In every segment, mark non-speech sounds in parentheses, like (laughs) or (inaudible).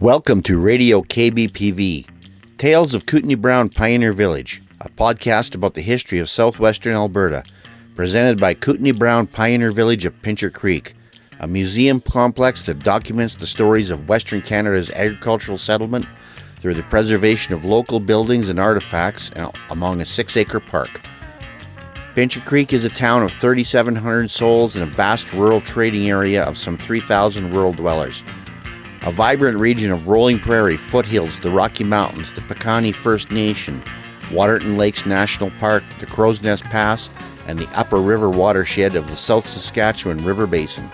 Welcome to Radio KBPV, Tales of Kootenai Brown Pioneer Village, a podcast about the history of southwestern Alberta, presented by Kootenai Brown Pioneer Village of Pincher Creek, a museum complex that documents the stories of Western Canada's agricultural settlement through the preservation of local buildings and artifacts among a six acre park. Pincher Creek is a town of 3,700 souls in a vast rural trading area of some 3,000 rural dwellers a vibrant region of rolling prairie, foothills, the Rocky Mountains, the Piikani First Nation, Waterton Lakes National Park, the Crowsnest Pass, and the upper river watershed of the South Saskatchewan River Basin.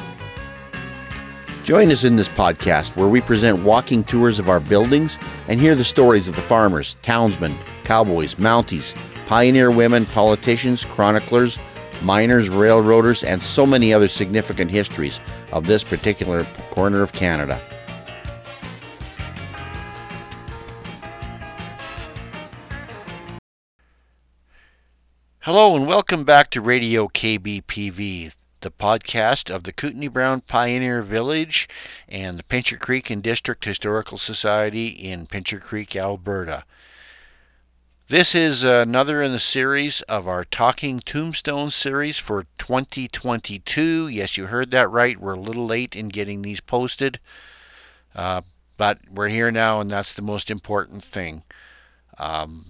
Join us in this podcast where we present walking tours of our buildings and hear the stories of the farmers, townsmen, cowboys, mounties, pioneer women, politicians, chroniclers, miners, railroaders, and so many other significant histories of this particular corner of Canada. Hello and welcome back to Radio KBPV, the podcast of the Kootenai Brown Pioneer Village and the Pincher Creek and District Historical Society in Pincher Creek, Alberta. This is another in the series of our Talking Tombstone series for 2022. Yes, you heard that right. We're a little late in getting these posted, uh, but we're here now, and that's the most important thing. Um,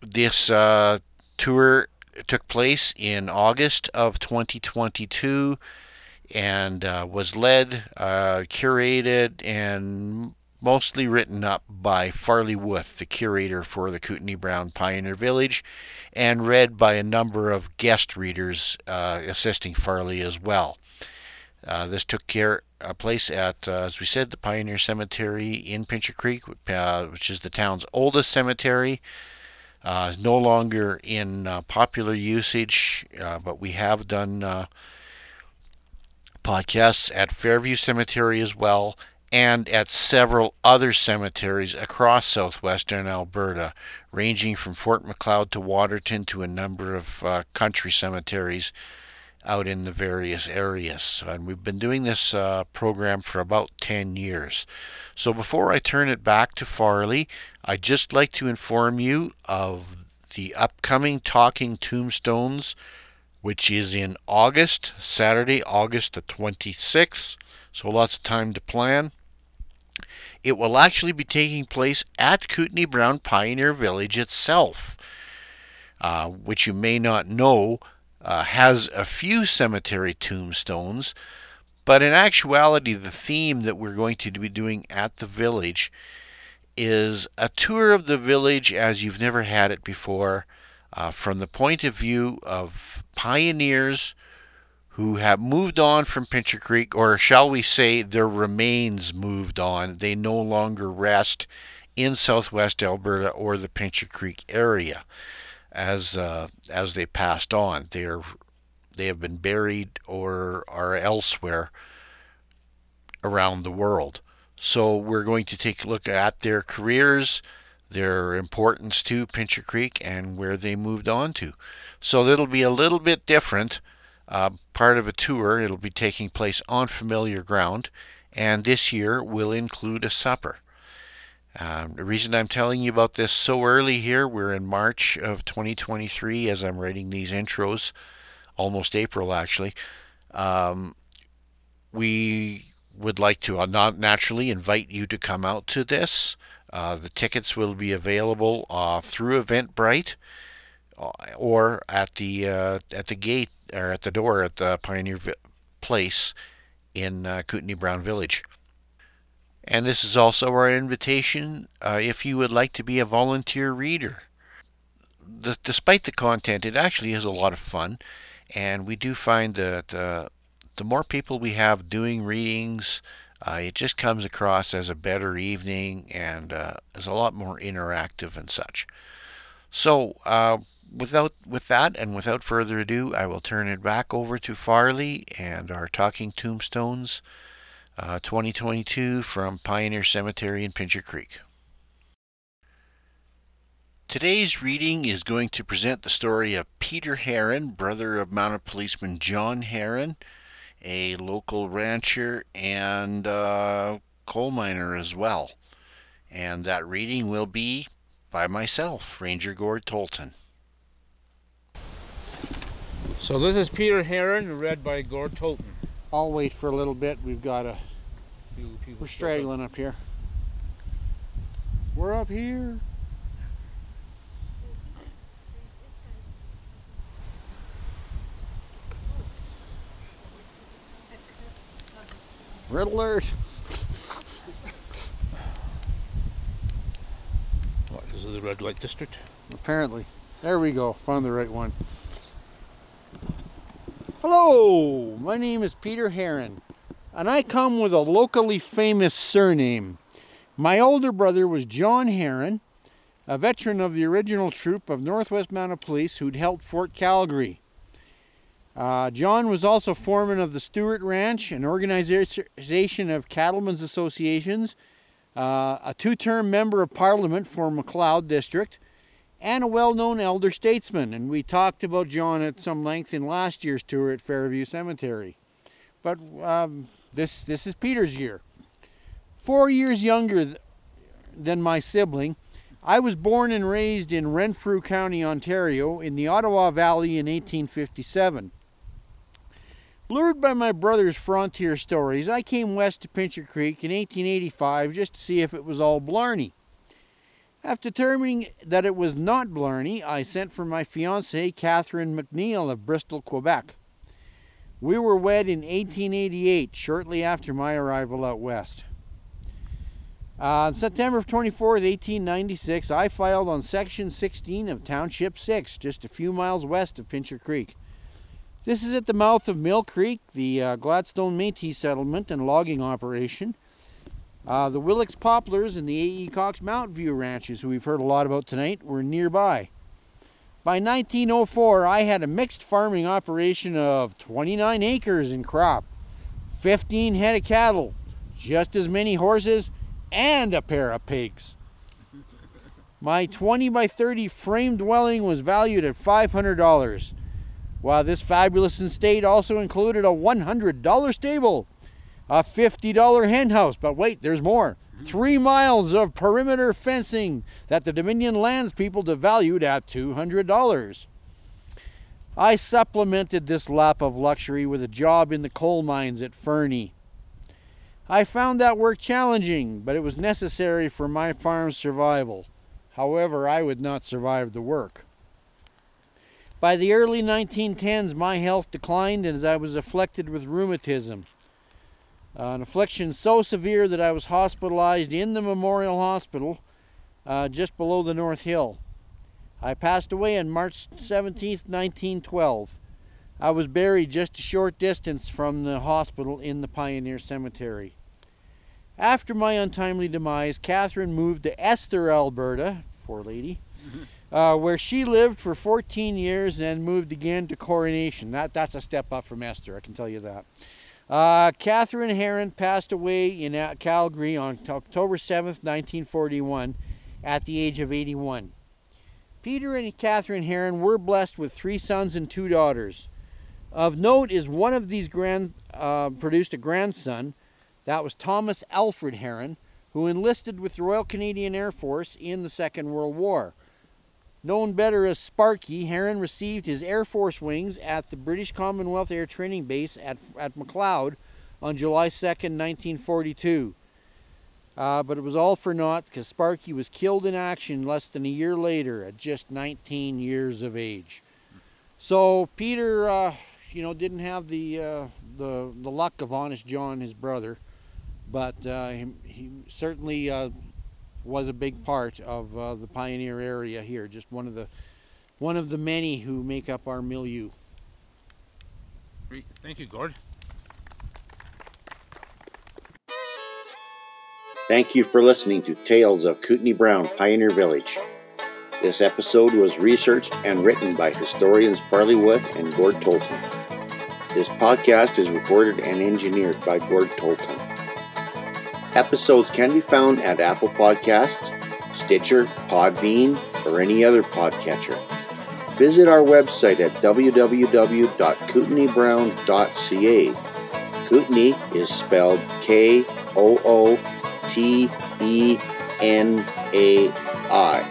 this uh, tour took place in August of 2022 and uh, was led, uh, curated, and mostly written up by Farley Wuth, the curator for the Kootenai Brown Pioneer Village, and read by a number of guest readers uh, assisting Farley as well. Uh, this took care uh, place at, uh, as we said, the Pioneer Cemetery in Pincher Creek, which is the town's oldest cemetery uh, no longer in uh, popular usage, uh, but we have done uh, podcasts at Fairview Cemetery as well and at several other cemeteries across southwestern Alberta, ranging from Fort Macleod to Waterton to a number of uh, country cemeteries out in the various areas. And we've been doing this uh, program for about 10 years. So before I turn it back to Farley, I'd just like to inform you of the upcoming Talking Tombstones, which is in August, Saturday, August the 26th. So lots of time to plan. It will actually be taking place at Kootenai Brown Pioneer Village itself, uh, which you may not know uh, has a few cemetery tombstones, but in actuality, the theme that we're going to be doing at the village is a tour of the village as you've never had it before, uh, from the point of view of pioneers who have moved on from Pincher Creek, or shall we say, their remains moved on. They no longer rest in southwest Alberta or the Pincher Creek area as uh, as they passed on. They are they have been buried or are elsewhere around the world. So we're going to take a look at their careers, their importance to Pincher Creek, and where they moved on to. So it'll be a little bit different. Uh, part of a tour. It'll be taking place on familiar ground, and this year will include a supper. Um, the reason I'm telling you about this so early here, we're in March of 2023 as I'm writing these intros, almost April actually. Um, we would like to uh, not naturally invite you to come out to this. Uh, the tickets will be available uh, through Eventbrite uh, or at the uh, at the gate or at the door at the Pioneer Place in uh, Kootenai Brown Village. And this is also our invitation uh, if you would like to be a volunteer reader. The, despite the content, it actually is a lot of fun, and we do find that uh, the more people we have doing readings, uh, it just comes across as a better evening and uh, is a lot more interactive and such. So, uh, without with that and without further ado, I will turn it back over to Farley and our Talking Tombstones uh, 2022 from Pioneer Cemetery in Pincher Creek. Today's reading is going to present the story of Peter Herron, brother of mounted policeman John Herron, a local rancher and uh, coal miner as well. And that reading will be by myself, Ranger Gord Tolton. So this is Peter Herron, read by Gord Tolton. I'll wait for a little bit. We've got a. People We're straggling up here. We're up here. Red alert. What is it, the red light district? Apparently. There we go. Found the right one. Hello, my name is Peter Herron, and I come with a locally famous surname. My older brother was John Herron, a veteran of the original troop of Northwest Mounted Police who'd helped Fort Calgary. Uh, John was also foreman of the Stewart Ranch, an organization of cattlemen's associations, uh, a two term member of parliament for Macleod District, and a well known elder statesman. And we talked about John at some length in last year's tour at Fairview Cemetery. But um, this, this is Peter's year. Four years younger th- than my sibling, I was born and raised in Renfrew County, Ontario, in the Ottawa Valley in 1857. Lured by my brother's frontier stories, I came west to Pincher Creek in 1885 just to see if it was all Blarney. After determining that it was not Blarney, I sent for my fiancée, Catherine McNeil of Bristol, Quebec. We were wed in 1888, shortly after my arrival out west. Uh, on September 24, 1896, I filed on Section 16 of Township 6, just a few miles west of Pincher Creek. This is at the mouth of Mill Creek, the uh, Gladstone Métis settlement and logging operation. Uh, the Willix Poplars and the A.E. Cox Mount View ranches, who we've heard a lot about tonight, were nearby. By 1904, I had a mixed farming operation of 29 acres in crop, 15 head of cattle, just as many horses, and a pair of pigs. My 20 by 30 frame dwelling was valued at $500 while this fabulous estate also included a $100 stable, a $50 hen house, but wait, there's more. Three miles of perimeter fencing that the Dominion lands people devalued at $200. I supplemented this lap of luxury with a job in the coal mines at Fernie. I found that work challenging, but it was necessary for my farm's survival. However, I would not survive the work. By the early 1910s, my health declined as I was afflicted with rheumatism. Uh, an affliction so severe that I was hospitalized in the Memorial Hospital uh, just below the North Hill. I passed away on March 17, 1912. I was buried just a short distance from the hospital in the Pioneer Cemetery. After my untimely demise, Catherine moved to Esther, Alberta, poor lady, (laughs) uh, where she lived for 14 years and then moved again to Coronation. That, that's a step up from Esther, I can tell you that. Uh, Catherine Herron passed away in uh, Calgary on October 7th, 1941, at the age of 81. Peter and Catherine Herron were blessed with three sons and two daughters. Of note is one of these grand uh, produced a grandson. That was Thomas Alfred Herron, who enlisted with the Royal Canadian Air Force in the Second World War. Known better as Sparky, Herron received his Air Force wings at the British Commonwealth Air Training Base at, at Macleod on July 2nd, 1942. Uh, but it was all for naught because Sparky was killed in action less than a year later at just 19 years of age. So Peter, uh, you know, didn't have the, uh, the the luck of Honest John, his brother, but uh, he, he certainly uh, was a big part of uh, the pioneer area here. Just one of the one of the many who make up our milieu. Great. Thank you, Gord. Thank you for listening to Tales of Kootenai Brown Pioneer Village. This episode was researched and written by historians Farley Wuth and Gord Tolton. This podcast is recorded and engineered by Gord Tolton. Episodes can be found at Apple Podcasts, Stitcher, Podbean, or any other podcatcher. Visit our website at www.kootenaibrown.ca. Kootenai is spelled K O O T E N A I.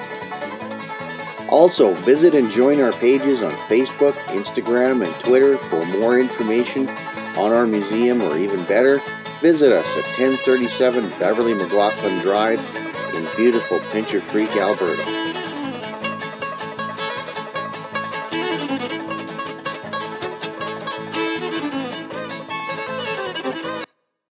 Also, visit and join our pages on Facebook, Instagram, and Twitter for more information on our museum, or even better, visit us at 1037 Beverley McLachlin Drive in beautiful Pincher Creek, Alberta.